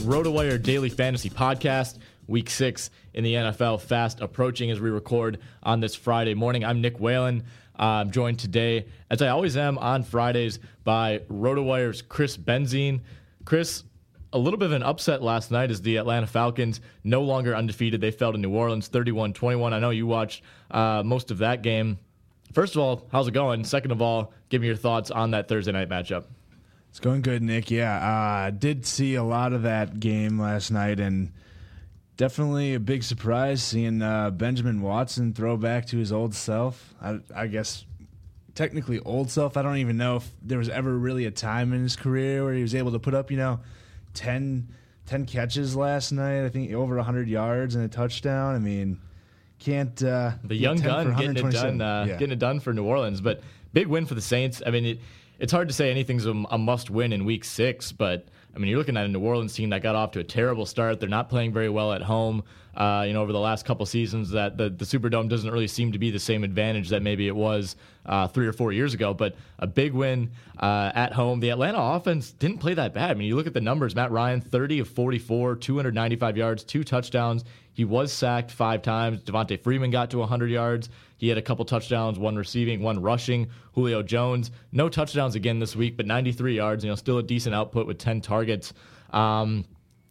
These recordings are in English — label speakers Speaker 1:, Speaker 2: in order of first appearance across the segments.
Speaker 1: RotoWire Daily Fantasy Podcast, Week Six in the NFL, fast approaching as we record on this Friday morning. I'm Nick Whalen. I'm joined today, as I always am on Fridays, by RotoWire's Chris Benzine. Chris, a little bit of an upset last night as the Atlanta Falcons no longer undefeated. They fell to New Orleans 31 21. I know you watched uh, most of that game. First of all, how's it going? Second of all, give me your thoughts on that Thursday night matchup.
Speaker 2: It's going good, Nick. Yeah, uh, did see a lot of that game last night, and definitely a big surprise seeing uh, Benjamin Watson throw back to his old self. I, I, guess technically old self. I don't even know if there was ever really a time in his career where he was able to put up, you know, 10, 10 catches last night. I think over hundred yards and a touchdown. I mean, can't uh,
Speaker 1: the young gun getting it done, uh, yeah. getting it done for New Orleans, but big win for the Saints. I mean. It, it's hard to say anything's a, a must win in week six, but I mean, you're looking at a New Orleans team that got off to a terrible start. They're not playing very well at home. Uh, you know, over the last couple seasons, that the, the Superdome doesn't really seem to be the same advantage that maybe it was uh, three or four years ago. But a big win uh, at home. The Atlanta offense didn't play that bad. I mean, you look at the numbers. Matt Ryan, 30 of 44, 295 yards, two touchdowns. He was sacked five times. Devonta Freeman got to 100 yards. He had a couple touchdowns, one receiving, one rushing. Julio Jones, no touchdowns again this week, but 93 yards. You know, still a decent output with 10 targets. Um,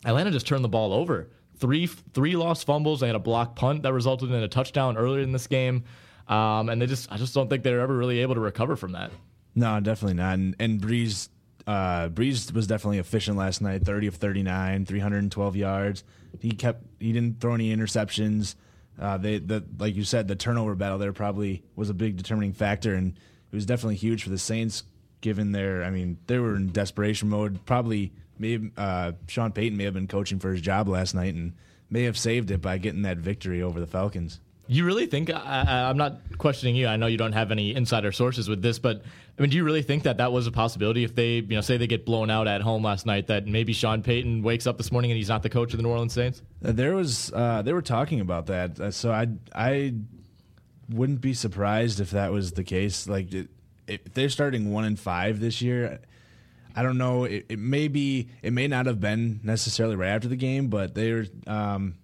Speaker 1: Atlanta just turned the ball over. Three three lost fumbles. They had a block punt that resulted in a touchdown earlier in this game, um, and they just I just don't think they're ever really able to recover from that.
Speaker 2: No, definitely not. And, and Brees uh, Brees was definitely efficient last night. Thirty of thirty nine, three hundred and twelve yards. He kept he didn't throw any interceptions. Uh, they the like you said the turnover battle there probably was a big determining factor, and it was definitely huge for the Saints given their I mean they were in desperation mode. Probably maybe uh, Sean Payton may have been coaching for his job last night and may have saved it by getting that victory over the Falcons.
Speaker 1: You really think? I, am not questioning you. I know you don't have any insider sources with this, but I mean, do you really think that that was a possibility if they, you know, say they get blown out at home last night, that maybe Sean Payton wakes up this morning and he's not the coach of the New Orleans Saints?
Speaker 2: Uh, there was, uh, they were talking about that, uh, so I, I wouldn't be surprised if that was the case. Like, it, if they're starting one and five this year, I don't know. It, it may be, it may not have been necessarily right after the game, but they're. Um,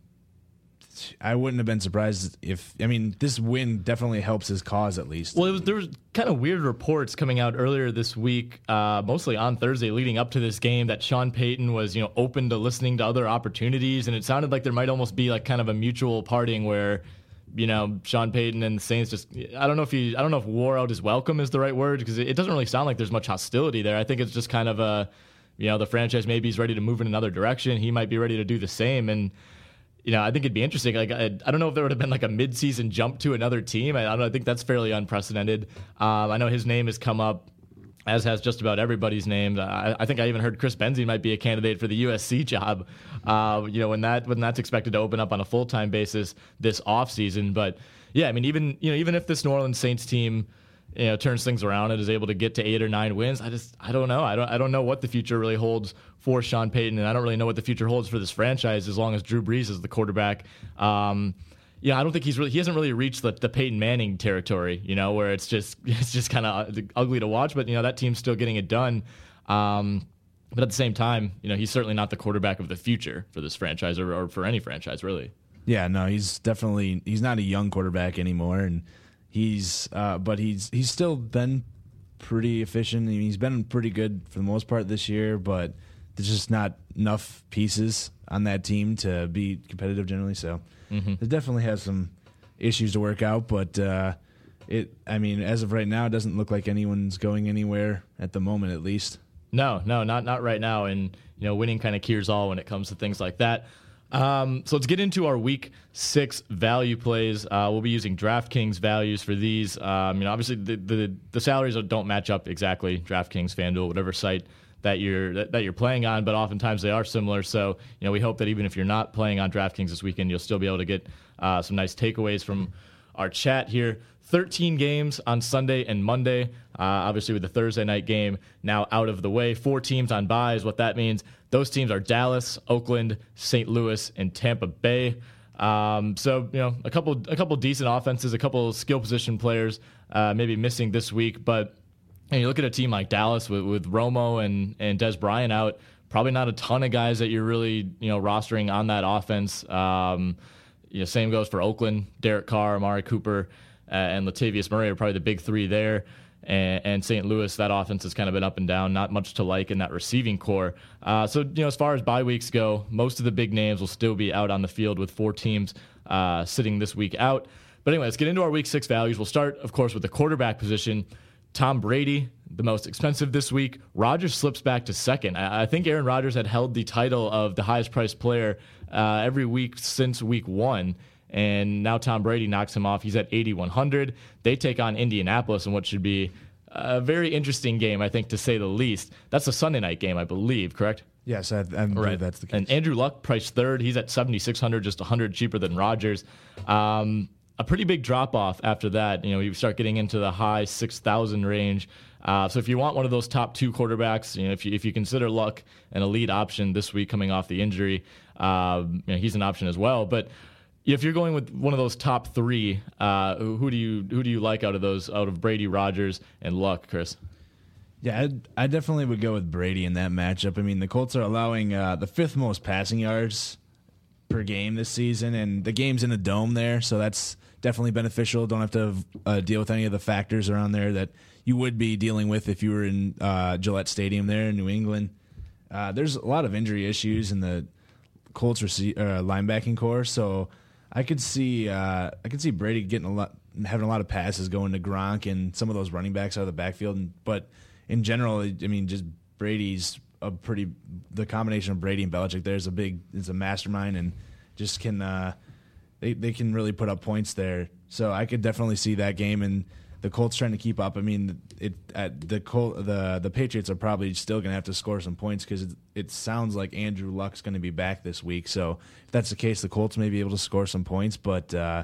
Speaker 2: I wouldn't have been surprised if I mean this win definitely helps his cause at least.
Speaker 1: Well, was, there was kind of weird reports coming out earlier this week, uh, mostly on Thursday, leading up to this game, that Sean Payton was you know open to listening to other opportunities, and it sounded like there might almost be like kind of a mutual parting where. You know, Sean Payton and the Saints just—I don't know if he—I don't know if "war out" is welcome is the right word because it, it doesn't really sound like there's much hostility there. I think it's just kind of a, you know, the franchise maybe is ready to move in another direction. He might be ready to do the same, and you know, I think it'd be interesting. Like, I, I, don't know if there would have been like a midseason jump to another team. I, I don't. I think that's fairly unprecedented. Um, I know his name has come up, as has just about everybody's name. I, I, think I even heard Chris Benzine might be a candidate for the USC job. Uh, you know, when that when that's expected to open up on a full time basis this offseason. But yeah, I mean, even you know, even if this New Orleans Saints team you know turns things around and is able to get to eight or nine wins. I just I don't know. I don't I don't know what the future really holds for Sean Payton, and I don't really know what the future holds for this franchise as long as Drew Brees is the quarterback. Um, yeah, I don't think he's really he hasn't really reached the, the Peyton Manning territory, you know, where it's just it's just kind of ugly to watch, but you know that team's still getting it done. Um, but at the same time, you know, he's certainly not the quarterback of the future for this franchise or, or for any franchise, really.
Speaker 2: Yeah, no, he's definitely he's not a young quarterback anymore, and He's uh, but he's he's still been pretty efficient. I mean, he's been pretty good for the most part this year, but there's just not enough pieces on that team to be competitive generally. So mm-hmm. it definitely has some issues to work out, but uh, it. I mean, as of right now, it doesn't look like anyone's going anywhere at the moment, at least.
Speaker 1: No, no, not not right now. And you know, winning kind of cures all when it comes to things like that. Um, so let's get into our week six value plays. Uh, we'll be using DraftKings values for these. Um, you know, obviously the, the, the salaries don't match up exactly. DraftKings, FanDuel, whatever site that you're that, that, you're playing on, but oftentimes they are similar. So you know, we hope that even if you're not playing on DraftKings this weekend, you'll still be able to get uh, some nice takeaways from our chat here. 13 games on Sunday and Monday. Uh, obviously, with the Thursday night game now out of the way, four teams on buys. What that means, those teams are Dallas, Oakland, St. Louis, and Tampa Bay. Um, so you know, a couple a couple decent offenses, a couple skill position players, uh, maybe missing this week. But you, you look at a team like Dallas with, with Romo and and Dez Bryant out, probably not a ton of guys that you're really you know rostering on that offense. Um, you know, same goes for Oakland, Derek Carr, Amari Cooper uh, and Latavius Murray are probably the big three there. And, and, St. Louis, that offense has kind of been up and down, not much to like in that receiving corps. Uh, so, you know, as far as bye weeks go, most of the big names will still be out on the field with four teams uh, sitting this week out. But anyway, let's get into our week six values. We'll start, of course, with the quarterback position. Tom Brady, the most expensive this week. Rodgers slips back to second. I, I think Aaron Rodgers had held the title of the highest priced player uh, every week since week one and now Tom Brady knocks him off. He's at 8,100. They take on Indianapolis in what should be a very interesting game, I think, to say the least. That's a Sunday night game, I believe, correct?
Speaker 2: Yes, I, I believe right. that's the case.
Speaker 1: And Andrew Luck priced third. He's at 7,600, just 100 cheaper than Rodgers. Um, a pretty big drop off after that. You know, you start getting into the high 6,000 range. Uh, so if you want one of those top two quarterbacks, you know, if you if you consider Luck an elite option this week coming off the injury, uh, you know, he's an option as well. But if you're going with one of those top three, uh, who do you who do you like out of those out of Brady, Rodgers, and Luck, Chris?
Speaker 2: Yeah, I'd, I definitely would go with Brady in that matchup. I mean, the Colts are allowing uh, the fifth most passing yards per game this season, and the game's in a dome there, so that's definitely beneficial. Don't have to uh, deal with any of the factors around there that you would be dealing with if you were in uh, Gillette Stadium there in New England. Uh, there's a lot of injury issues in the Colts rece- uh, linebacking corps, so I could see uh, I could see Brady getting a lot, having a lot of passes going to Gronk and some of those running backs out of the backfield. And, but in general, I mean, just Brady's a pretty the combination of Brady and Belichick. There's a big, it's a mastermind, and just can uh, they they can really put up points there. So I could definitely see that game and the Colts trying to keep up. I mean, it at the Col- the the Patriots are probably still going to have to score some points because it, it, sounds like Andrew Luck's going to be back this week. So if that's the case, the Colts may be able to score some points, but uh,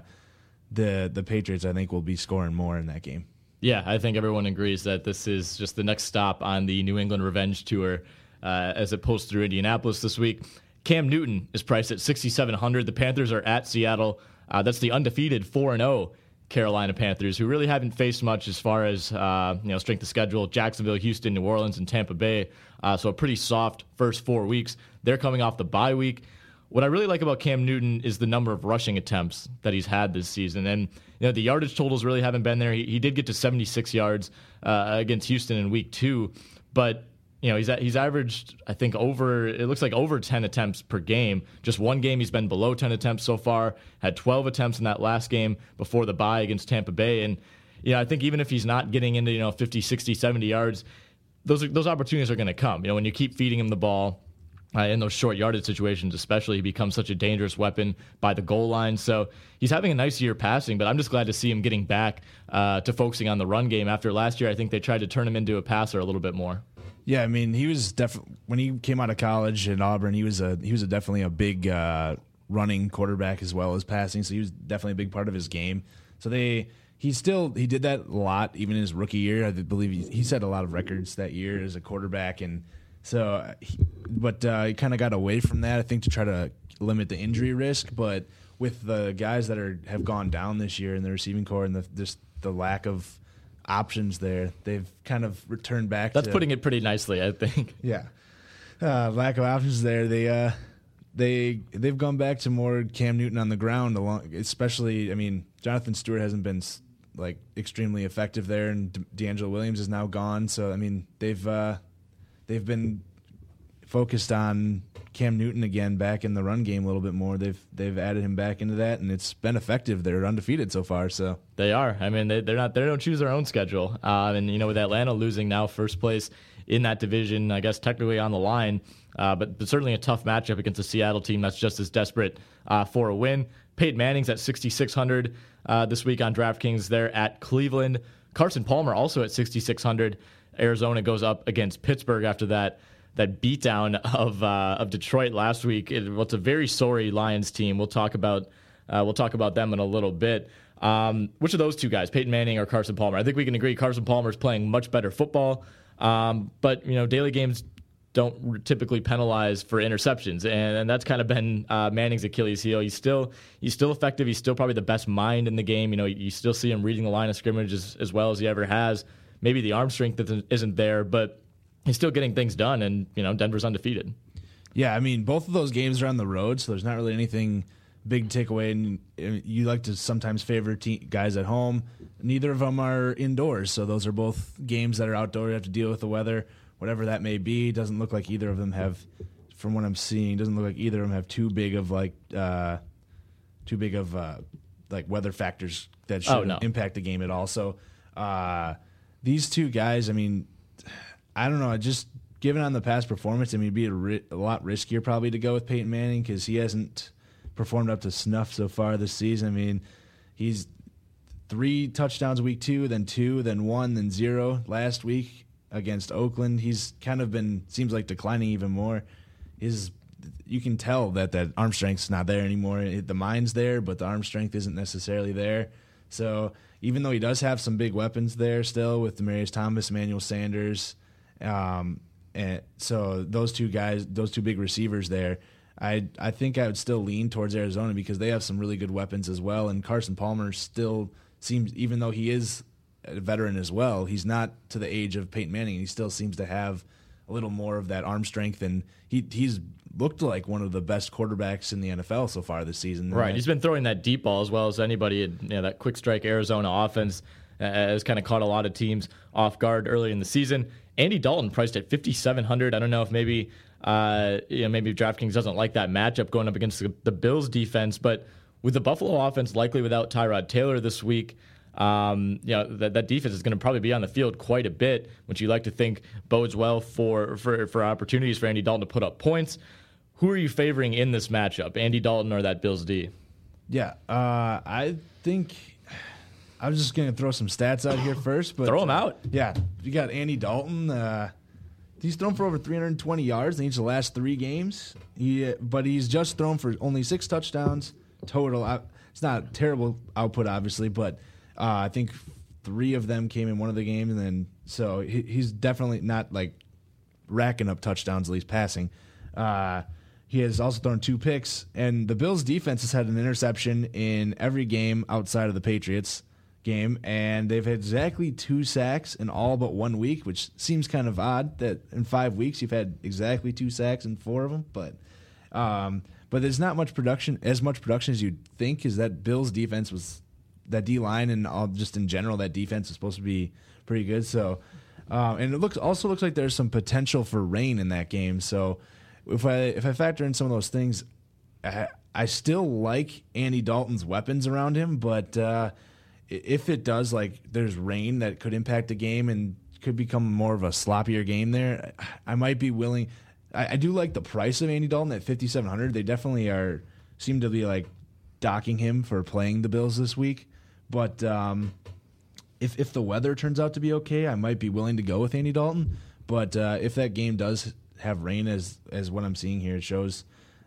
Speaker 2: the the Patriots I think will be scoring more in that game.
Speaker 1: Yeah, I think everyone agrees that this is just the next stop on the New England revenge tour uh, as it pulls through Indianapolis this week. Cam Newton is priced at 6,700. The Panthers are at Seattle. Uh, that's the undefeated 4 and 0 Carolina Panthers, who really haven't faced much as far as uh, you know strength of schedule. Jacksonville, Houston, New Orleans, and Tampa Bay. Uh, so a pretty soft first four weeks. They're coming off the bye week. what I really like about Cam Newton is the number of rushing attempts that he's had this season. And you know, the yardage totals really haven't been there. He, he did get to 76 yards uh, against Houston in week two, but you know, he's he's averaged I think over it looks like over 10 attempts per game. Just one game he's been below 10 attempts so far. Had 12 attempts in that last game before the bye against Tampa Bay and you know, I think even if he's not getting into, you know, 50, 60, 70 yards, those those opportunities are going to come. You know, when you keep feeding him the ball, uh, in those short yardage situations, especially, he becomes such a dangerous weapon by the goal line. So he's having a nice year passing, but I'm just glad to see him getting back uh, to focusing on the run game. After last year, I think they tried to turn him into a passer a little bit more.
Speaker 2: Yeah, I mean, he was definitely when he came out of college at Auburn, he was a he was a definitely a big uh, running quarterback as well as passing. So he was definitely a big part of his game. So they he still he did that a lot even in his rookie year. I believe he, he set a lot of records that year as a quarterback and so, he, but uh, he kind of got away from that, I think, to try to limit the injury risk. But with the guys that are have gone down this year in the receiving corps and the just the lack of options there, they've kind of returned back.
Speaker 1: That's
Speaker 2: to,
Speaker 1: putting it pretty nicely, I think.
Speaker 2: Yeah, uh, lack of options there. They uh, they they've gone back to more Cam Newton on the ground, along especially. I mean, Jonathan Stewart hasn't been like extremely effective there, and DeAngelo Williams is now gone. So I mean, they've uh, they've been focused on Cam Newton again back in the run game a little bit more. They've they've added him back into that, and it's been effective. They're undefeated so far. So
Speaker 1: they are. I mean, they, are not. They don't choose their own schedule. Uh, and you know, with Atlanta losing now first place in that division, I guess technically on the line, uh, but, but certainly a tough matchup against a Seattle team that's just as desperate uh, for a win. Peyton Manning's at 6,600 uh, this week on DraftKings. There at Cleveland. Carson Palmer also at 6,600. Arizona goes up against Pittsburgh after that that beatdown of uh, of Detroit last week. It, well, it's a very sorry Lions team. We'll talk about uh, we'll talk about them in a little bit. Um, which of those two guys, Peyton Manning or Carson Palmer? I think we can agree Carson Palmer is playing much better football. Um, but you know, daily games don't typically penalize for interceptions, and, and that's kind of been uh, Manning's Achilles heel. He's still he's still effective. He's still probably the best mind in the game. You know, you still see him reading the line of scrimmage as, as well as he ever has maybe the arm strength isn't there, but he's still getting things done. And you know, Denver's undefeated.
Speaker 2: Yeah, I mean, both of those games are on the road, so there's not really anything big takeaway. And uh, you like to sometimes favor te- guys at home. Neither of them are indoors, so those are both games that are outdoor. You have to deal with the weather, whatever that may be. Doesn't look like either of them have, from what I'm seeing, doesn't look like either of them have too big of like, uh, too big of uh, like weather factors that should oh, no. impact the game at all. So. Uh, these two guys, I mean, I don't know. I just given on the past performance, I mean, it'd be a, ri- a lot riskier probably to go with Peyton Manning because he hasn't performed up to snuff so far this season. I mean, he's three touchdowns week two, then two, then one, then zero last week against Oakland. He's kind of been seems like declining even more. His you can tell that that arm strength's not there anymore. The mind's there, but the arm strength isn't necessarily there. So even though he does have some big weapons there still with Demaryius Thomas, Emmanuel Sanders, um, and so those two guys, those two big receivers there, I I think I would still lean towards Arizona because they have some really good weapons as well. And Carson Palmer still seems, even though he is a veteran as well, he's not to the age of Peyton Manning. He still seems to have a little more of that arm strength, and he he's looked like one of the best quarterbacks in the NFL so far this season.
Speaker 1: Right, he's been throwing that deep ball as well as anybody. You know, that quick strike Arizona offense uh, has kind of caught a lot of teams off guard early in the season. Andy Dalton priced at 5700. I don't know if maybe uh, you know maybe DraftKings doesn't like that matchup going up against the, the Bills defense, but with the Buffalo offense likely without Tyrod Taylor this week. Um, you know that, that defense is going to probably be on the field quite a bit, which you like to think bodes well for, for for opportunities for Andy Dalton to put up points. Who are you favoring in this matchup, Andy Dalton or that Bills D?
Speaker 2: Yeah, uh, I think I was just going to throw some stats out here first, but
Speaker 1: throw them out.
Speaker 2: Yeah, you got Andy Dalton. Uh, he's thrown for over 320 yards in each of the last three games. He, but he's just thrown for only six touchdowns total. It's not terrible output, obviously, but uh, I think three of them came in one of the games, and then so he, he's definitely not like racking up touchdowns, at least passing. Uh, he has also thrown two picks, and the Bills' defense has had an interception in every game outside of the Patriots game, and they've had exactly two sacks in all but one week, which seems kind of odd that in five weeks you've had exactly two sacks in four of them. But Um, but there's not much production, as much production as you'd think, is that Bills defense was that D line and all just in general that defense is supposed to be pretty good. So, um, and it looks also looks like there's some potential for rain in that game. So, if I if I factor in some of those things, I, I still like Andy Dalton's weapons around him, but uh, if it does like there's rain that could impact the game and could become more of a sloppier game there, I might be willing. I, I do like the price of Andy Dalton at 5700. They definitely are seem to be like docking him for playing the Bills this week, but um, if if the weather turns out to be okay, I might be willing to go with Andy Dalton. But uh, if that game does have rain, as as what I'm seeing here, it shows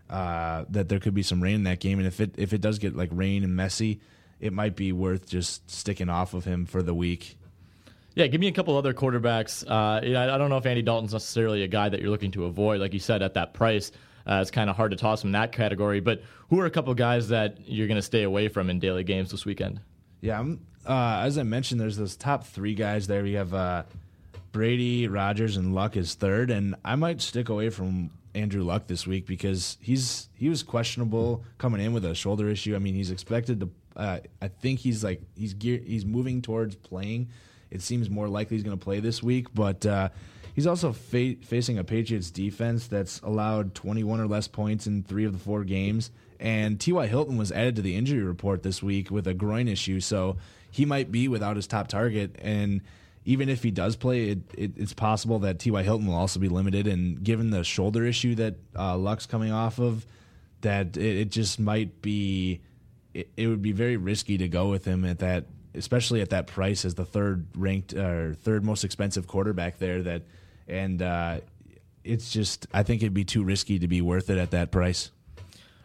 Speaker 2: uh, that there could be some rain in that game. And if it if it does get like rain and messy, it might be worth just sticking off of him for the week.
Speaker 1: Yeah, give me a couple other quarterbacks. Uh, I don't know if Andy Dalton's necessarily a guy that you're looking to avoid, like you said, at that price. Uh, it's kind of hard to toss him in that category. But who are a couple guys that you're going to stay away from in daily games this weekend?
Speaker 2: Yeah, uh, as I mentioned, there's those top three guys there. We have uh, Brady, Rodgers, and Luck is third, and I might stick away from Andrew Luck this week because he's he was questionable coming in with a shoulder issue. I mean, he's expected to. Uh, I think he's like he's gear, he's moving towards playing. It seems more likely he's going to play this week, but uh, he's also fa- facing a Patriots defense that's allowed 21 or less points in three of the four games. And T.Y. Hilton was added to the injury report this week with a groin issue, so he might be without his top target and even if he does play, it, it, it's possible that T.Y. Hilton will also be limited. And given the shoulder issue that uh, Luck's coming off of, that it, it just might be, it, it, would be very risky to go with him at that, especially at that price as the third ranked or third most expensive quarterback there. That and uh, it's just, I think it'd be too risky to be worth it at that price.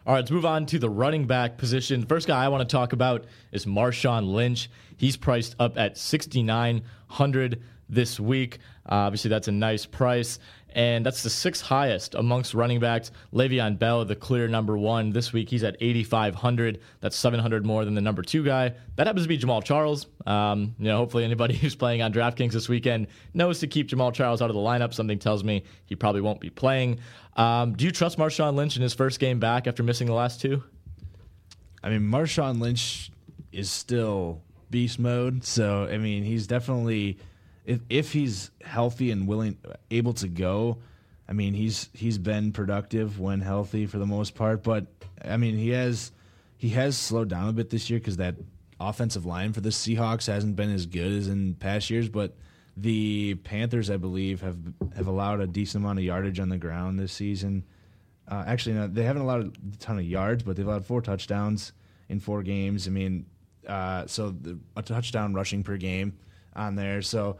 Speaker 1: All right, let's move on to the running back position. First guy I want to talk about is Marshawn Lynch. He's priced up at 6,900 this week. Uh, obviously, that's a nice price. And that's the sixth highest amongst running backs. Le'Veon Bell, the clear number one. This week, he's at 8,500. That's 700 more than the number two guy. That happens to be Jamaal Charles. Um, you know, hopefully, anybody who's playing on DraftKings this weekend knows to keep Jamaal Charles out of the lineup. Something tells me he probably won't be playing. Um, do you trust Marshawn Lynch in his first game back after missing the last two?
Speaker 2: I mean, Marshawn Lynch is still beast mode. So I mean, he's definitely if if he's healthy and willing, able to go. I mean, he's he's been productive when healthy for the most part. But I mean, he has he has slowed down a bit this year because that offensive line for the Seahawks hasn't been as good as in past years. But the Panthers, I believe, have have allowed a decent amount of yardage on the ground this season. Uh, actually, no, they haven't allowed a ton of yards, but they've allowed four touchdowns in four games. I mean, uh, so the, a touchdown rushing per game on there. So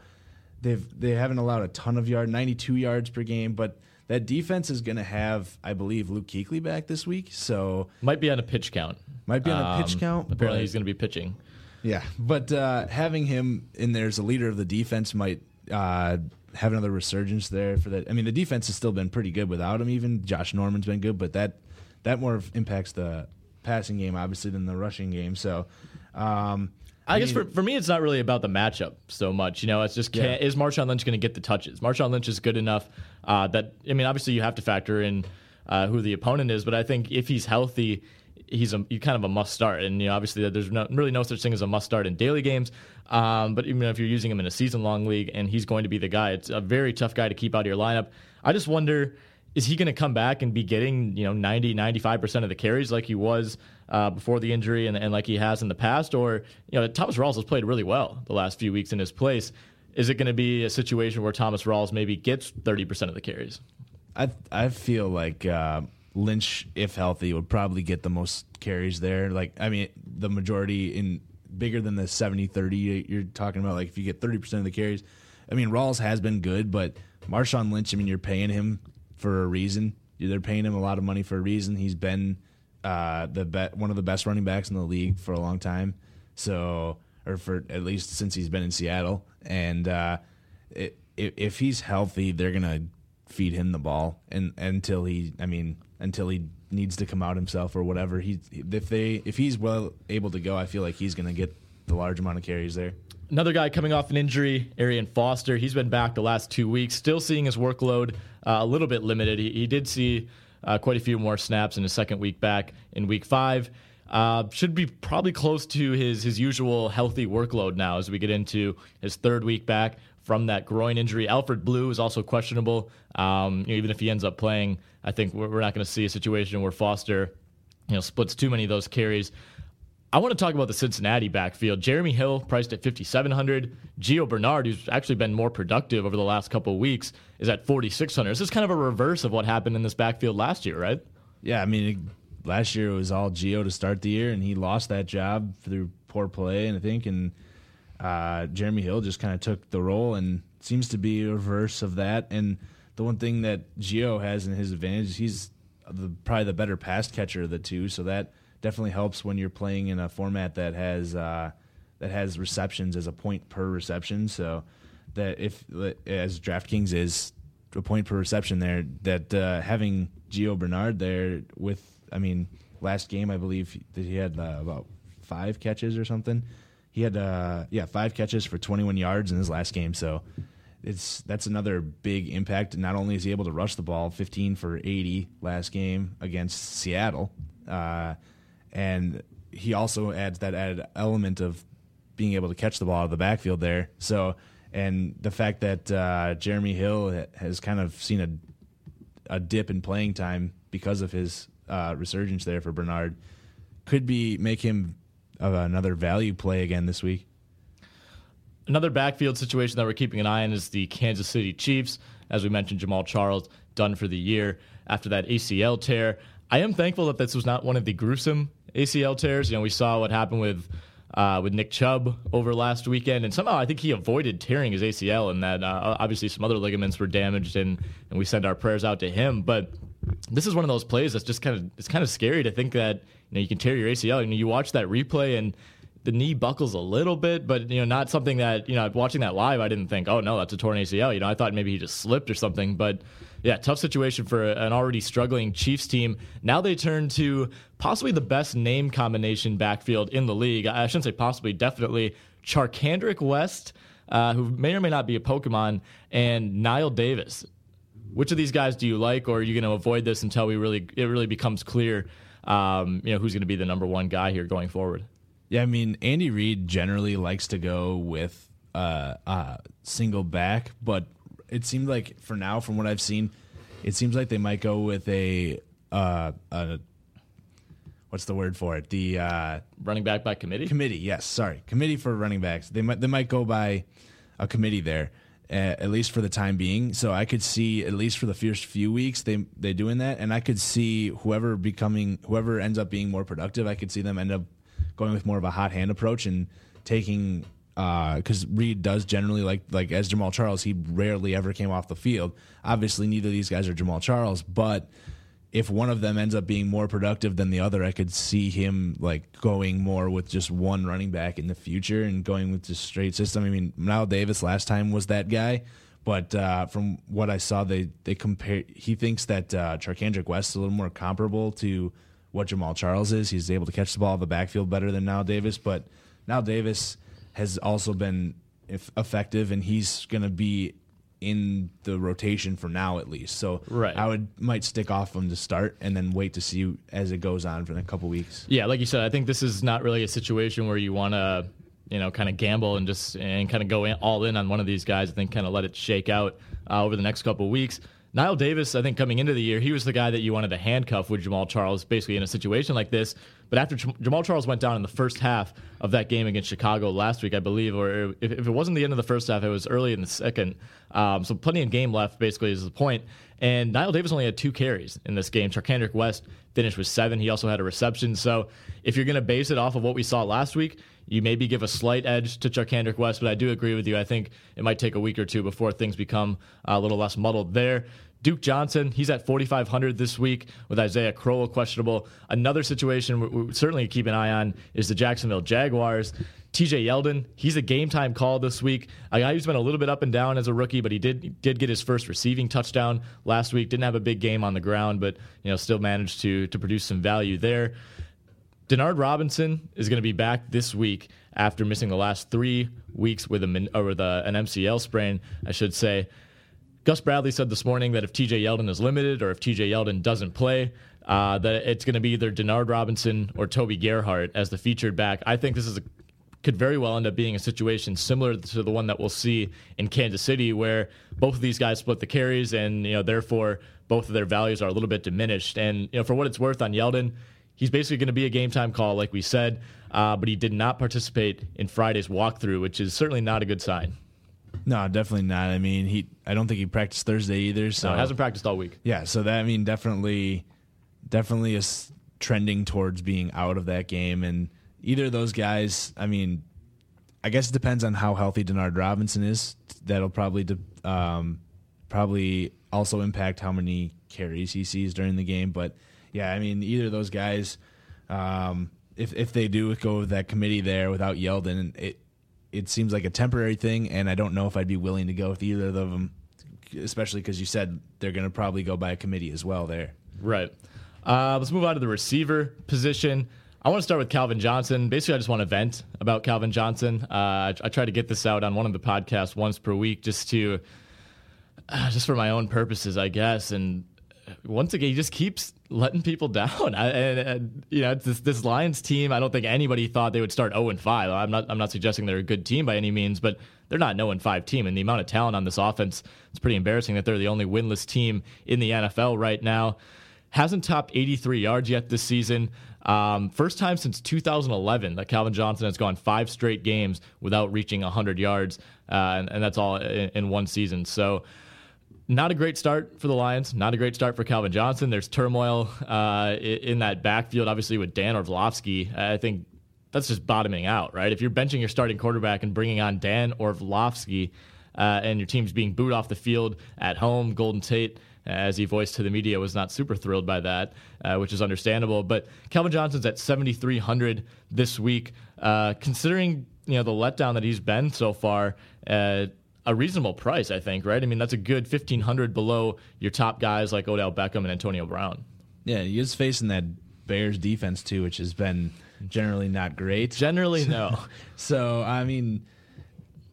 Speaker 2: they've they haven't allowed a ton of yard, 92 yards per game, but that defense is going to have, I believe, Luke Kuechly back this week. So
Speaker 1: might be on a pitch count.
Speaker 2: Might be on a pitch um, count.
Speaker 1: Apparently, he's going to be pitching.
Speaker 2: Yeah, but uh, having him in there as a leader of the defense might uh, have another resurgence there for that. I mean, the defense has still been pretty good without him. Even Josh Norman's been good, but that that more impacts the passing game obviously than the rushing game. So. Um,
Speaker 1: I, guess for, for me, it's not really about the matchup so much. You know, it's just yeah. is Marshawn Lynch going to get the touches? Marshawn Lynch is good enough uh, that I mean, obviously you have to factor in uh, who the opponent is, but I think if he's healthy, he's a kind of a must start. And you know, obviously, there's no, really no such thing as a must start in daily games. Um, but even if you're using him in a season long league and he's going to be the guy, it's a very tough guy to keep out of your lineup. I just wonder is he going to come back and be getting you know 90 95% of the carries like he was uh, before the injury and, and like he has in the past? Or you know thomas rawls has played really well the last few weeks in his place. Is it going to be a situation where thomas rawls maybe gets 30% of the carries?
Speaker 2: I, I feel like uh, lynch if healthy would probably get the most carries there. Like i mean the majority in bigger than the 70-30 you're talking about like if you get 30% of the carries. I mean rawls has been good but marshawn lynch i mean you're paying him for a reason. They're paying him a lot of money for a reason. He's been uh, the be- one of the best running backs in the league for a long time. So, or for at least since he's been in Seattle. And uh, it, if he's healthy, they're gonna feed him the ball and until he, I mean, until he needs to come out himself or whatever. He if they if he's well able to go, I feel like he's gonna get the large amount of carries there.
Speaker 1: Another guy coming off an injury, Arian Foster. He's been back the last two weeks, still seeing his workload uh, a little bit limited. He, he did see uh, quite a few more snaps in his second week back in week five. Uh, should be probably close to his his usual healthy workload now as we get into his third week back from that groin injury. Alfred Blue is also questionable. Um, you know, even if he ends up playing, I think we're, we're not going to see a situation where Foster, you know, splits too many of those carries. I want to talk about the Cincinnati backfield. Jeremy Hill priced at 5700. Gio Bernard, who's actually been more productive over the last couple weeks, is at 4600. This is kind of a reverse of what happened in this backfield last year, right?
Speaker 2: Yeah, I mean, last year it was all Gio to start the year, and he lost that job through poor play, and I think, and uh, Jeremy Hill just kind of took the role and seems to be a reverse of that. And the one thing that Gio has in his advantage, he's the, probably the better pass catcher of the two, so that definitely helps when you're playing in a format that has uh, that has receptions as a point per reception. So that if as DraftKings is a point per reception there, that uh, having Gio Bernard there with, I mean, last game I believe that he had uh, about five catches or something. He had uh, yeah five catches for 21 yards in his last game. So it's that's another big impact. Not only is he able to rush the ball, 15 for 80 last game against Seattle, uh, and he also adds that added element of being able to catch the ball out of the backfield there. So, and the fact that uh, Jeremy Hill has kind of seen a a dip in playing time because of his uh, resurgence there for Bernard could be make him another value play again this week.
Speaker 1: Another backfield situation that we're keeping an eye on is the Kansas City Chiefs. As we mentioned, Jamaal Charles done for the year after that ACL tear. I am thankful that this was not one of the gruesome ACL tears. You know, we saw what happened with uh, with Nick Chubb over last weekend, and somehow I think he avoided tearing his ACL, and that uh, obviously some other ligaments were damaged, and and we send our prayers out to him. But this is one of those plays that's just kind of it's kind of scary to think that you know you can tear your ACL. You you watch that replay and the knee buckles a little bit, but you know, not something that you know. Watching that live, I didn't think, oh no, that's a torn ACL. You know, I thought maybe he just slipped or something, but yeah, tough situation for an already struggling Chiefs team. Now they turn to possibly the best name combination backfield in the league. I shouldn't say possibly, definitely Charcandrick West, uh, who may or may not be a Pokemon, and Knile Davis. Which of these guys do you like, or are you going to avoid this until we really it really becomes clear, um, you know, who's going to be the number one guy here going forward?
Speaker 2: Yeah, I mean, Andy Reid generally likes to go with uh, uh, single back, but it seemed like for now, from what I've seen, it seems like they might go with a uh, a what's the word for it? The uh,
Speaker 1: running back by committee.
Speaker 2: Committee, yes. Sorry, committee for running backs. They might they might go by a committee there, uh, at least for the time being. So I could see at least for the first few weeks they they doing that, and I could see whoever becoming whoever ends up being more productive. I could see them end up going with more of a hot hand approach and taking because uh, Reid does generally like like as Jamaal Charles, he rarely ever came off the field. Obviously, neither of these guys are Jamaal Charles, but if one of them ends up being more productive than the other, I could see him like going more with just one running back in the future and going with just straight system. I mean, Knile Davis last time was that guy, but uh, from what I saw, they they compare. He thinks that uh, Charcandrick West is a little more comparable to what Jamaal Charles is. He's able to catch the ball in the backfield better than Knile Davis, but Knile Davis has also been effective, and he's going to be in the rotation for now at least. So
Speaker 1: right.
Speaker 2: I would might stick off him to start and then wait to see as it goes on for a couple weeks.
Speaker 1: Yeah, like you said, I think this is not really a situation where you want to you know kind of gamble and just and kind of go in, all in on one of these guys. I think kind of let it shake out uh, over the next couple weeks. Knile Davis, I think coming into the year, he was the guy that you wanted to handcuff with Jamaal Charles, basically in a situation like this. But after Jamaal Charles went down in the first half of that game against Chicago last week, I believe, or if, it wasn't the end of the first half, it was early in the second. Um, so plenty of game left, basically, is the point. And Knile Davis only had two carries in this game. Charcandrick West finished with seven. He also had a reception. So if you're going to base it off of what we saw last week, you maybe give a slight edge to Charcandrick West, but I do agree with you. I think it might take a week or two before things become a little less muddled there. Duke Johnson, he's at 4,500 this week with Isaiah Crowell questionable. Another situation we, we certainly keep an eye on is the Jacksonville Jaguars. TJ Yeldon, he's a game time call this week. A guy who's been a little bit up and down as a rookie, but he did did get his first receiving touchdown last week. Didn't have a big game on the ground, but you know still managed to to produce some value there. Denard Robinson is going to be back this week after missing the last three weeks with a or with a, an MCL sprain, I should say Gus Bradley said this morning that if TJ Yeldon is limited or if TJ Yeldon doesn't play, uh, that it's going to be either Denard Robinson or Toby Gerhart as the featured back. I think this is a, could very well end up being a situation similar to the one that we'll see in Kansas City, where both of these guys split the carries, and you know therefore both of their values are a little bit diminished. And you know for what it's worth on Yeldon, he's basically going to be a game time call, like we said, uh, but he did not participate in Friday's walkthrough, which is certainly not a good sign.
Speaker 2: No, definitely not. I mean, he. I don't think he practiced Thursday either. So
Speaker 1: no, hasn't practiced all week.
Speaker 2: Yeah, so that I mean, definitely, definitely is trending towards being out of that game. And either of those guys, I mean, I guess it depends on how healthy Denard Robinson is. That'll probably um, probably also impact how many carries he sees during the game. But yeah, I mean, either of those guys, um, if if they do go with that committee there without Yeldon, it it seems like a temporary thing, and I don't know if I'd be willing to go with either of them, especially because you said they're going to probably go by a committee as well there.
Speaker 1: Right. Uh, let's move on to the receiver position. I want to start with Calvin Johnson. Basically, I just want to vent about Calvin Johnson. Uh, I, I, try to get this out on one of the podcasts once per week, just to, uh, just for my own purposes, I guess. And once again, he just keeps letting people down. I, and, and, you know, this, this Lions team. I don't think anybody thought they would start zero and five. I'm not. I'm not suggesting they're a good team by any means, but they're not an zero and five team. And the amount of talent on this offense, it's pretty embarrassing that they're the only winless team in the NFL right now. Hasn't topped 83 yards yet this season. Um, first time since 2011 that Calvin Johnson has gone five straight games without reaching 100 yards, uh, and, and, that's all in, in one season. So not a great start for the Lions. Not a great start for Calvin Johnson. There's turmoil uh, in that backfield, obviously with Dan Orlovsky. I think that's just bottoming out, right? If you're benching your starting quarterback and bringing on Dan Orlovsky, uh, and your team's being booed off the field at home, Golden Tate, as he voiced to the media, was not super thrilled by that, uh, which is understandable. But Calvin Johnson's at 7,300 this week, uh, considering you know the letdown that he's been so far. A reasonable price, I think, right? I mean, that's a good 1500 below your top guys like Odell Beckham and Antonio Brown.
Speaker 2: Yeah, he is facing that Bears defense too, which has been generally not great.
Speaker 1: Generally, no.
Speaker 2: so, I mean,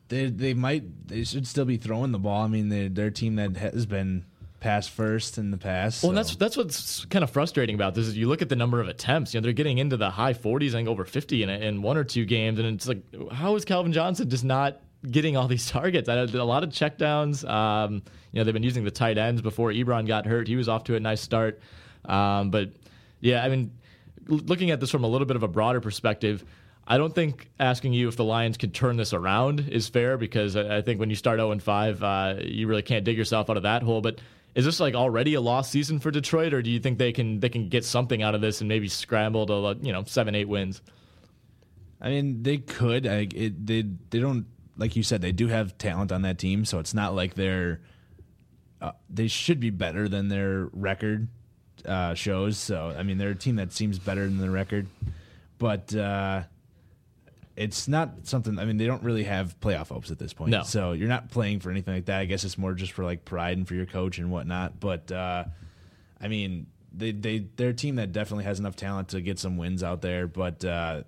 Speaker 2: they they might they should still be throwing the ball. I mean, they, they're a team that has been pass first in the past.
Speaker 1: Well, so. that's that's what's kind of frustrating about this is you look at the number of attempts. You know, they're getting into the high 40s, I think over 50 in, in one or two games, and it's like, how is Calvin Johnson just not getting all these targets. I a lot of checkdowns. Um, you know, they've been using the tight ends before Ebron got hurt. He was off to a nice start. Um, but yeah, I mean, looking at this from a little bit of a broader perspective, I don't think asking you if the Lions can turn this around is fair because I think when you start 0 5, uh, you really can't dig yourself out of that hole. But is this like already a lost season for Detroit, or do you think they can they can get something out of this and maybe scramble to you know seven eight wins?
Speaker 2: I mean, they could. I, it, they they don't like you said, they do have talent on that team, so it's not like they're uh, they should be better than their record uh, shows. So I mean, they're a team that seems better than the record, but uh, it's not something. I mean, they don't really have playoff hopes at this point.
Speaker 1: No.
Speaker 2: So you're not playing for anything like that. I guess it's more just for like pride and for your coach and whatnot. But uh, I mean, they they they're a team that definitely has enough talent to get some wins out there, but uh,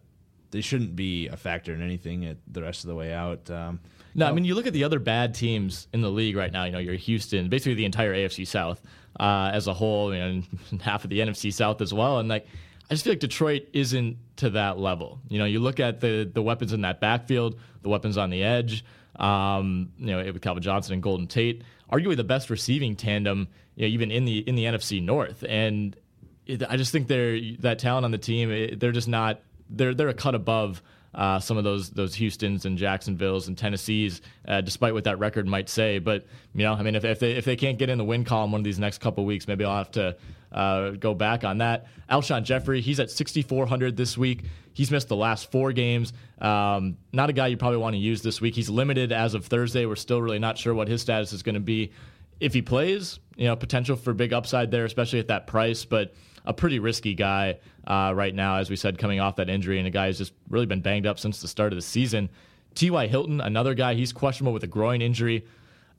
Speaker 2: they shouldn't be a factor in anything at the rest of the way out. Um,
Speaker 1: no, I mean you look at the other bad teams in the league right now. You know, you're Houston, basically the entire AFC South uh, as a whole, you know, and half of the NFC South as well. And like, I just feel like Detroit isn't to that level. You know, you look at the the weapons in that backfield, the weapons on the edge. Um, you know, with Calvin Johnson and Golden Tate, arguably the best receiving tandem, you know, even in the in the NFC North. And I just think they're that talent on the team. They're just not they're they're a cut above uh, some of those those Houston's and Jacksonville's and Tennessee's, uh, despite what that record might say. But you know, I mean, if, if they if they can't get in the win column one of these next couple weeks, maybe I'll have to uh, go back on that. Alshon Jeffery, he's at 6,400 this week. He's missed the last four games. Um, not a guy you probably want to use this week. He's limited as of Thursday. We're still really not sure what his status is going to be if he plays. You know, potential for big upside there, especially at that price, but a pretty risky guy uh, right now, as we said, coming off that injury, and a guy who's just really been banged up since the start of the season. T.Y. Hilton, another guy, he's questionable with a groin injury.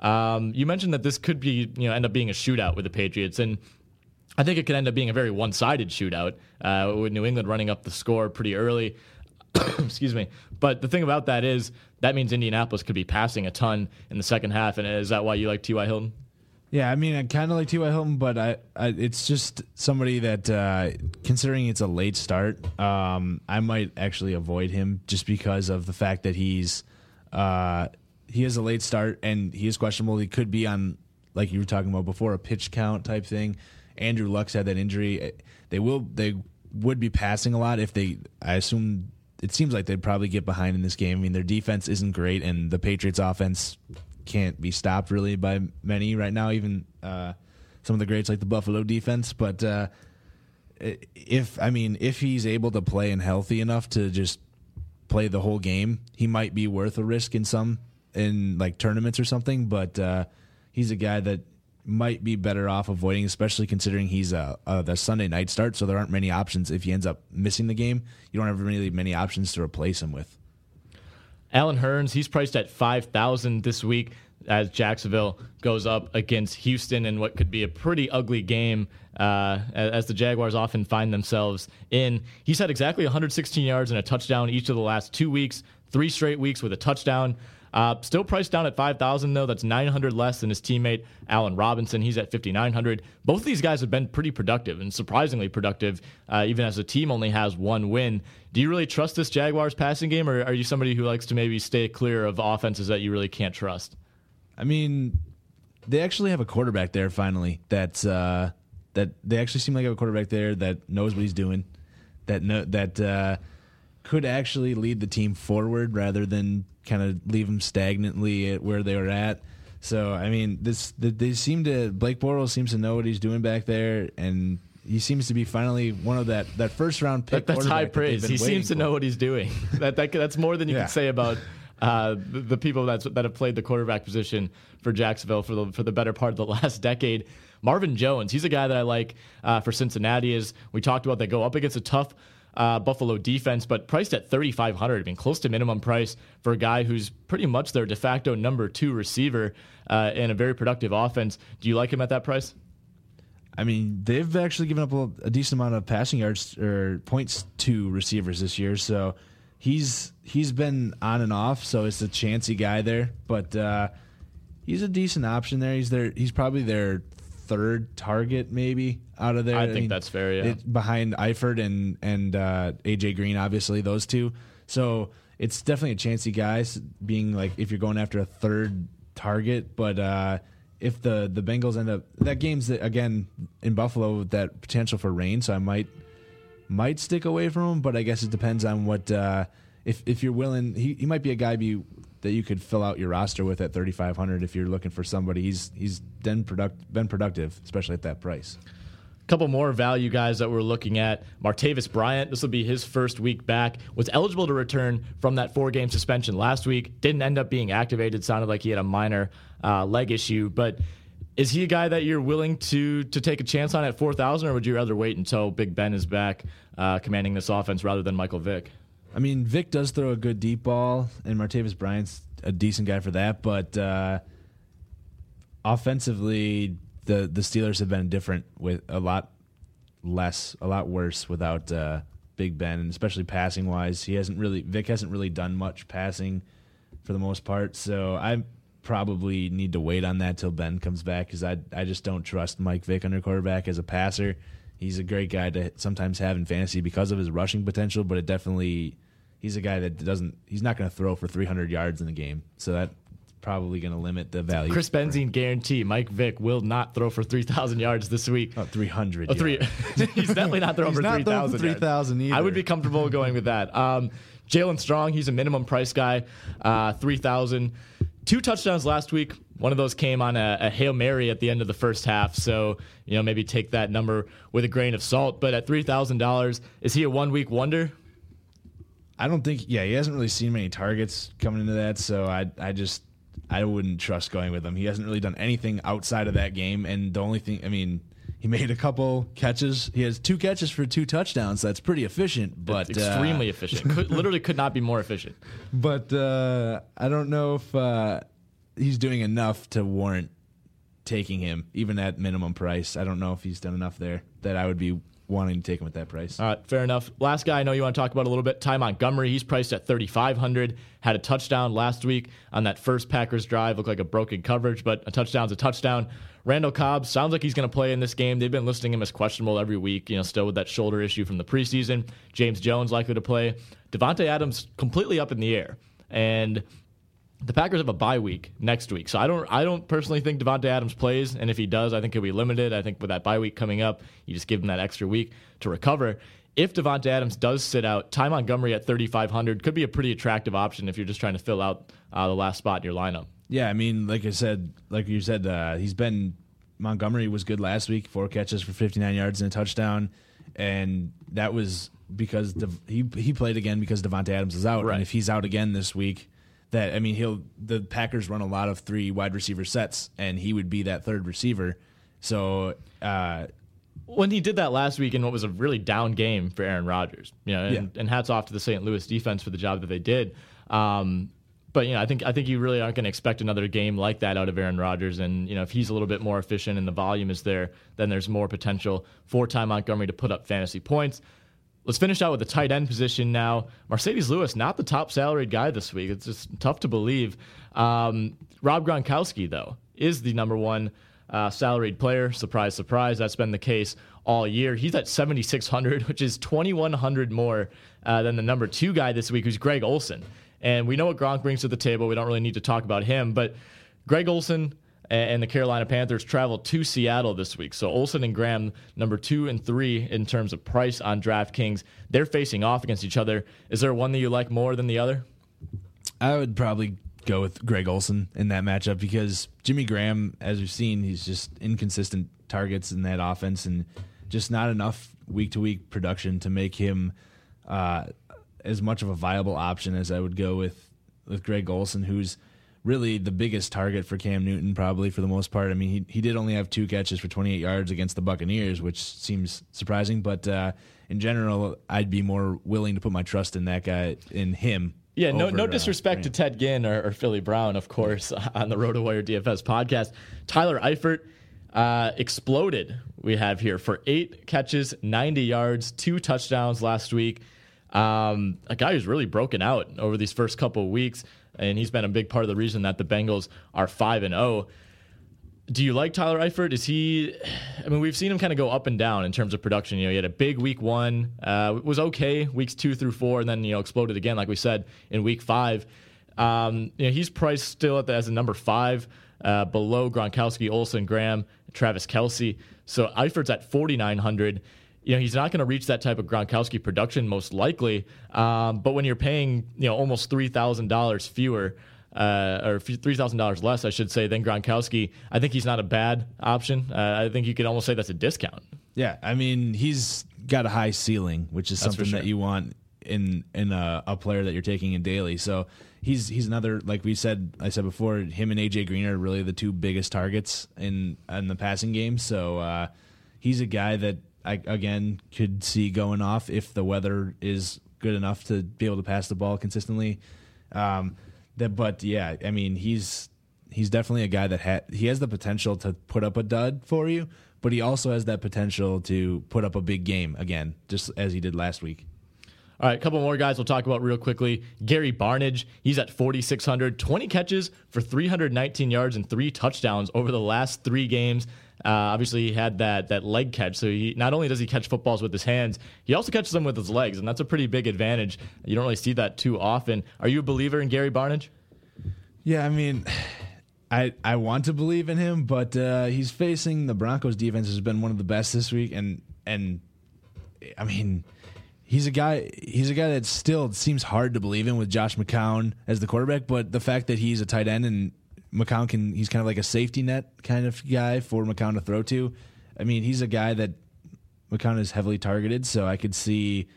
Speaker 1: Um, you mentioned that this could be, you know, end up being a shootout with the Patriots, and I think it could end up being a very one-sided shootout uh, with New England running up the score pretty early. Excuse me. But the thing about that is that means Indianapolis could be passing a ton in the second half, and is that why you like T.Y. Hilton?
Speaker 2: Yeah, I mean, I kind of like T.Y. Hilton, but I, I, it's just somebody that, uh, considering it's a late start, um, I might actually avoid him just because of the fact that he's, uh, he has a late start and he is questionable. He could be on, like you were talking about before, a pitch count type thing. Andrew Luck's had that injury. They will, they would be passing a lot if they. I assume it seems like they'd probably get behind in this game. I mean, their defense isn't great, and the Patriots' offense can't be stopped really by many right now. Even uh, some of the greats like the Buffalo defense, but. Uh, if I mean if he's able to play and healthy enough to just play the whole game, he might be worth a risk in some in like tournaments or something. But uh, he's a guy that might be better off avoiding, especially considering he's a, a the Sunday night start, so there aren't many options. If he ends up missing the game, you don't have really many options to replace him with.
Speaker 1: Allen Hurns, he's priced at five thousand this week as Jacksonville goes up against Houston in what could be a pretty ugly game, uh, as the Jaguars often find themselves in. He's had exactly 116 yards and a touchdown each of the last two weeks, three straight weeks with a touchdown. Uh, still priced down at 5,000 though. That's 900 less than his teammate Allen Robinson. He's at 5,900. Both of these guys have been pretty productive and surprisingly productive, uh, even as the team only has one win. Do you really trust this Jaguars passing game, or are you somebody who likes to maybe stay clear of offenses that you really can't trust?
Speaker 2: I mean, they actually have a quarterback there finally. That's uh, that they actually seem like a quarterback there that knows what he's doing. That no, that uh, could actually lead the team forward rather than kind of leave them stagnantly at where they were at. So I mean, this they seem to Blake Bortles seems to know what he's doing back there, and he seems to be finally one of that that first round pick.
Speaker 1: That, that's high praise. That he seems to for. know what he's doing. that, that that's more than you yeah. can say about uh, the, the, people that's, that have played the quarterback position for Jacksonville for the for the better part of the last decade. Marvin Jones, he's a guy that I like uh, for Cincinnati. Is we talked about, they go up against a tough uh, Buffalo defense, but priced at 3,500. I mean, close to minimum price for a guy who's pretty much their de facto number two receiver uh, in a very productive offense. Do you like him at that price?
Speaker 2: I mean, they've actually given up a, a decent amount of passing yards or points to receivers this year, so he's he's been on and off. So it's a chancy guy there, but uh, he's a decent option there. He's there. He's probably their third target maybe out of there.
Speaker 1: I, I think mean, that's fair. Yeah,
Speaker 2: it, behind Eifert and and uh, AJ Green, obviously those two. So it's definitely a chancy guy. Being like if you're going after a third target, but uh, if the the Bengals end up that game's again in Buffalo with that potential for rain, so I might might stick away from him. But I guess it depends on what. Uh, if if you're willing, he, he might be a guy be that you could fill out your roster with at 3500 if you're looking for somebody. He's he's been product been productive, especially at that price.
Speaker 1: A couple more value guys that we're looking at. Martavis Bryant, this will be his first week back. Was eligible to return from that four game suspension last week. Didn't end up being activated. Sounded like he had a minor uh, leg issue. But is he a guy that you're willing to to take a chance on at 4,000, or would you rather wait until Big Ben is back uh, commanding this offense rather than Michael Vick?
Speaker 2: I mean, Vick does throw a good deep ball, and Martavis Bryant's a decent guy for that. But uh, offensively, the the Steelers have been different with a lot less, a lot worse without uh, Big Ben, and especially passing wise, he hasn't really Vick hasn't really done much passing for the most part. So I probably need to wait on that till Ben comes back because I I just don't trust Mike Vick under quarterback as a passer. He's a great guy to sometimes have in fantasy because of his rushing potential, but it definitely he's a guy that doesn't he's not going to throw for 300 yards in the game. So that probably going to limit the value.
Speaker 1: Chris Benzine guarantee Mike Vick will not throw for 3,000 yards this week.
Speaker 2: Oh, 300.
Speaker 1: Oh, three. he's definitely not throwing for 3,000.
Speaker 2: 3,000 either.
Speaker 1: I would be comfortable going with that. Um, Jaelen Strong, he's a minimum price guy, uh, 3,000. Two touchdowns last week. One of those came on a, a, Hail Mary at the end of the first half. So, you know, maybe take that number with a grain of salt. But at $3,000, is he a one week wonder?
Speaker 2: I don't think, yeah, he hasn't really seen many targets coming into that. So I, I just, I wouldn't trust going with him. He hasn't really done anything outside of that game. And the only thing, I mean, he made a couple catches. He has two catches for two touchdowns. That's pretty efficient, but
Speaker 1: it's extremely uh, efficient. Could, literally could not be more efficient.
Speaker 2: But uh, I don't know if uh, he's doing enough to warrant taking him, even at minimum price. I don't know if he's done enough there that I would be wanting to take him at that price.
Speaker 1: All right, fair enough. Last guy I know you want to talk about a little bit, Ty Montgomery. He's priced at 3,500. Had a touchdown last week on that first Packers drive. Looked like a broken coverage, but a touchdown's a touchdown. Randall Cobb sounds like he's going to play in this game. They've been listing him as questionable every week, you know, still with that shoulder issue from the preseason. James Jones likely to play. Davante Adams completely up in the air. And the Packers have a bye week next week, so I don't I don't personally think Davante Adams plays, and if he does, I think he'll be limited. I think with that bye week coming up, you just give him that extra week to recover. If Davante Adams does sit out, Ty Montgomery at 3,500 could be a pretty attractive option if you're just trying to fill out uh, the last spot in your lineup.
Speaker 2: Yeah, I mean, like I said, like you said, uh, he's been Montgomery was good last week, four catches for 59 yards and a touchdown, and that was because he he played again because Davante Adams is out,
Speaker 1: right.
Speaker 2: and if he's out again this week that I mean he'll the Packers run a lot of three wide receiver sets and he would be that third receiver. So uh,
Speaker 1: when he did that last week in what was a really down game for Aaron Rodgers, you know, and, yeah. and hats off to the St. Louis defense for the job that they did. Um, but you know, I think I think you really aren't going to expect another game like that out of Aaron Rodgers. And you know, if he's a little bit more efficient and the volume is there, then there's more potential for Ty Montgomery to put up fantasy points. Let's finish out with the tight end position now. Marcedes Lewis, not the top salaried guy this week. It's just tough to believe. Um, Rob Gronkowski, though, is the number one uh, salaried player. Surprise, surprise. That's been the case all year. He's at 7,600, which is 2,100 more uh, than the number two guy this week, who's Greg Olsen. And we know what Gronk brings to the table. We don't really need to talk about him, but Greg Olsen and the Carolina Panthers travel to Seattle this week. So Olsen and Graham, number two and three in terms of price on DraftKings, they're facing off against each other. Is there one that you like more than the other?
Speaker 2: I would probably go with Greg Olsen in that matchup because Jimmy Graham, as we've seen, he's just inconsistent targets in that offense and just not enough week to week production to make him uh, as much of a viable option as I would go with with Greg Olsen, who's really the biggest target for Cam Newton, probably for the most part. I mean, he he did only have two catches for 28 yards against the Buccaneers, which seems surprising. But uh, in general, I'd be more willing to put my trust in that guy, in him.
Speaker 1: Yeah, no, over, no uh, disrespect uh, to Ted Ginn or, or, Philly Brown, of course, on the RotoWire DFS podcast. Tyler Eifert uh, exploded. We have here for eight catches, 90 yards, two touchdowns last week. Um, a guy who's really broken out over these first couple of weeks and he's been a big part of the reason that the Bengals are five and zero. Oh. Do you like Tyler Eifert? Is he? I mean, we've seen him kind of go up and down in terms of production. You know, he had a big week one, uh, was okay weeks two through four, and then you know exploded again, like we said in week five. Um, you know, he's priced still the, as a number five, uh, below Gronkowski, Olsen, Graham, Travis Kelce. So Eifert's at forty nine hundred you know, he's not going to reach that type of Gronkowski production most likely. Um, but when you're paying, you know, almost three thousand dollars fewer, uh, or three thousand dollars less, I should say, than Gronkowski, I think he's not a bad option. Uh, I think you could almost say that's a discount.
Speaker 2: Yeah, I mean, he's got a high ceiling, which is something sure. that you want in in a, a, player that you're taking in daily. So he's he's another like we said I said before. Him and AJ Green are really the two biggest targets in in the passing game. So uh, he's a guy that I again could see going off if the weather is good enough to be able to pass the ball consistently. Um, that, but yeah, I mean he's he's definitely a guy that ha- he has the potential to put up a dud for you, but he also has that potential to put up a big game again, just as he did last week.
Speaker 1: All right, a couple more guys we'll talk about real quickly. Gary Barnidge, he's at 4,600, 20 catches for 319 yards and three touchdowns over the last three games. Uh, obviously, he had that that leg catch. So he not only does he catch footballs with his hands, he also catches them with his legs, and that's a pretty big advantage. You don't really see that too often. Are you a believer in Gary Barnidge?
Speaker 2: Yeah, I mean. I, I want to believe in him, but uh, he's facing the Broncos defense has been one of the best this week, and and I mean he's a guy he's a guy that still seems hard to believe in with Josh McCown as the quarterback, but the fact that he's a tight end and McCown can he's kind of like a safety net kind of guy for McCown to throw to. I mean, he's a guy that McCown is heavily targeted, so I could see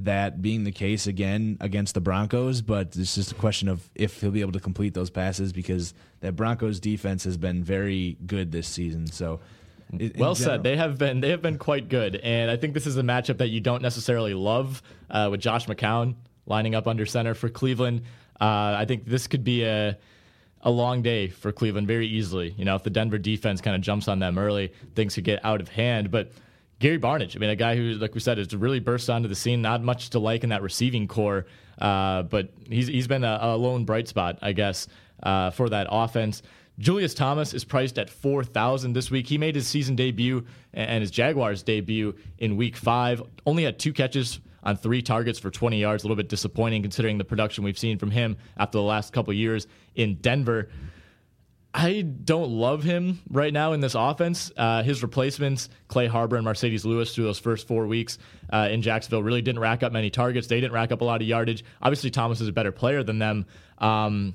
Speaker 2: that being the case again against the Broncos, but it's just a question of if he'll be able to complete those passes because that Broncos defense has been very good this season. So
Speaker 1: well said. They have been they have been quite good, and I think this is a matchup that you don't necessarily love uh, with Josh McCown lining up under center for Cleveland. Uh, I think this could be a a long day for Cleveland very easily. You know, if the Denver defense kind of jumps on them early, things could get out of hand. But Gary Barnidge. I mean, a guy who, like we said, has really burst onto the scene. Not much to like in that receiving corps, uh, but he's he's been a, a, lone bright spot, I guess, uh, for that offense. Julius Thomas is priced at 4,000 this week. He made his season debut and his Jaguars debut in week five. Only had two catches on three targets for 20 yards. A little bit disappointing considering the production we've seen from him after the last couple years in Denver. I don't love him right now in this offense. Uh, his replacements, Clay Harbor and Marcedes Lewis, through those first four weeks uh, in Jacksonville, really didn't rack up many targets. They didn't rack up a lot of yardage. Obviously, Thomas is a better player than them. Um,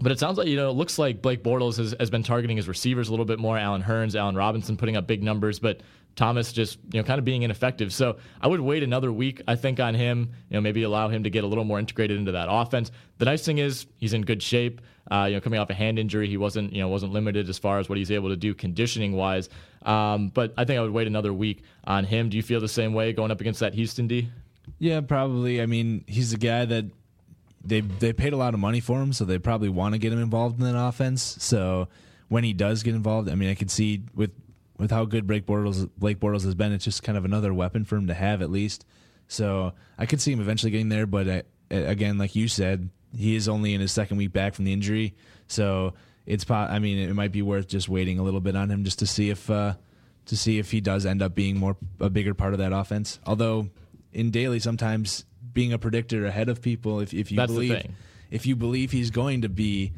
Speaker 1: but it sounds like, you know, it looks like Blake Bortles has, has been targeting his receivers a little bit more. Allen Hurns, Allen Robinson putting up big numbers, but Thomas just, you know, kind of being ineffective. So I would wait another week, I think, on him, you know, maybe allow him to get a little more integrated into that offense. The nice thing is he's in good shape. Uh, you know, coming off a hand injury, he wasn't, you know, wasn't limited as far as what he's able to do conditioning wise. Um, but I think I would wait another week on him. Do you feel the same way going up against that Houston D?
Speaker 2: Yeah, probably. I mean, he's a guy that they they paid a lot of money for him, so they probably want to get him involved in that offense. So when he does get involved, I mean, I could see with with how good Blake Bortles Blake Bortles has been, it's just kind of another weapon for him to have at least. So I could see him eventually getting there, but I, again, like you said, he is only in his second week back from the injury, so it's I mean, it might be worth just waiting a little bit on him just to see if uh, to see if he does end up being more a bigger part of that offense. Although in daily, sometimes being a predictor ahead of people. If, if you
Speaker 1: That's
Speaker 2: believe if you believe he's going to be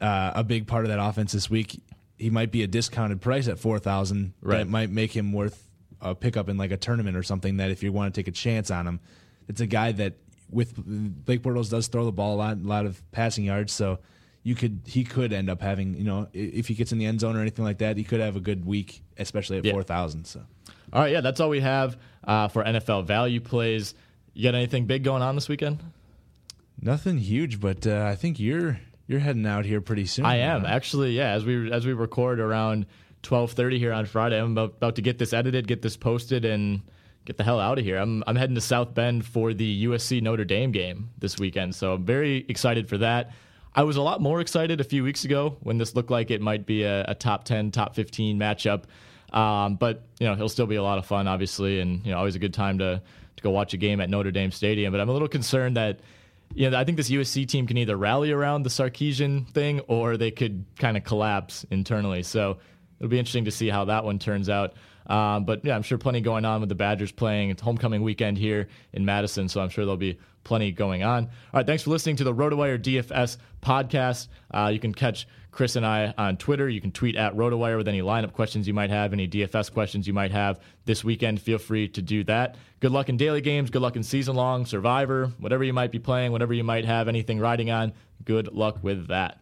Speaker 2: uh, a big part of that offense this week, he might be a discounted price at four thousand. Right, that might make him worth a pickup in like a tournament or something. That if you want to take a chance on him, it's a guy that with Blake Bortles does throw the ball a lot, a lot of passing yards, so you could he could end up having you know if he gets in the end zone or anything like that, he could have a good week, especially at yeah. four thousand. So,
Speaker 1: all right, yeah, that's all we have uh, for NFL value plays. You got anything big going on this weekend?
Speaker 2: Nothing huge, but uh, I think you're you're heading out here pretty soon.
Speaker 1: I am actually. Yeah, as we as we record around twelve thirty here on Friday, I'm about, about to get this edited, get this posted, and get the hell out of here. I'm I'm heading to South Bend for the USC Notre Dame game this weekend, so I'm very excited for that. I was a lot more excited a few weeks ago when this looked like it might be a, a top ten, top fifteen matchup. Um, but you know, it'll still be a lot of fun, obviously, and you know, always a good time to to go watch a game at Notre Dame Stadium. But I'm a little concerned that you know I think this USC team can either rally around the Sarkisian thing or they could kind of collapse internally. So it'll be interesting to see how that one turns out. Um, but yeah, I'm sure plenty going on with the Badgers playing. It's homecoming weekend here in Madison, so I'm sure there'll be plenty going on. All right, thanks for listening to the RotoWire DFS podcast. Uh, you can catch Chris and I on Twitter. You can tweet at RotoWire with any lineup questions you might have, any DFS questions you might have this weekend. Feel free to do that. Good luck in daily games. Good luck in season long, Survivor, whatever you might be playing, whatever you might have anything riding on. Good luck with that.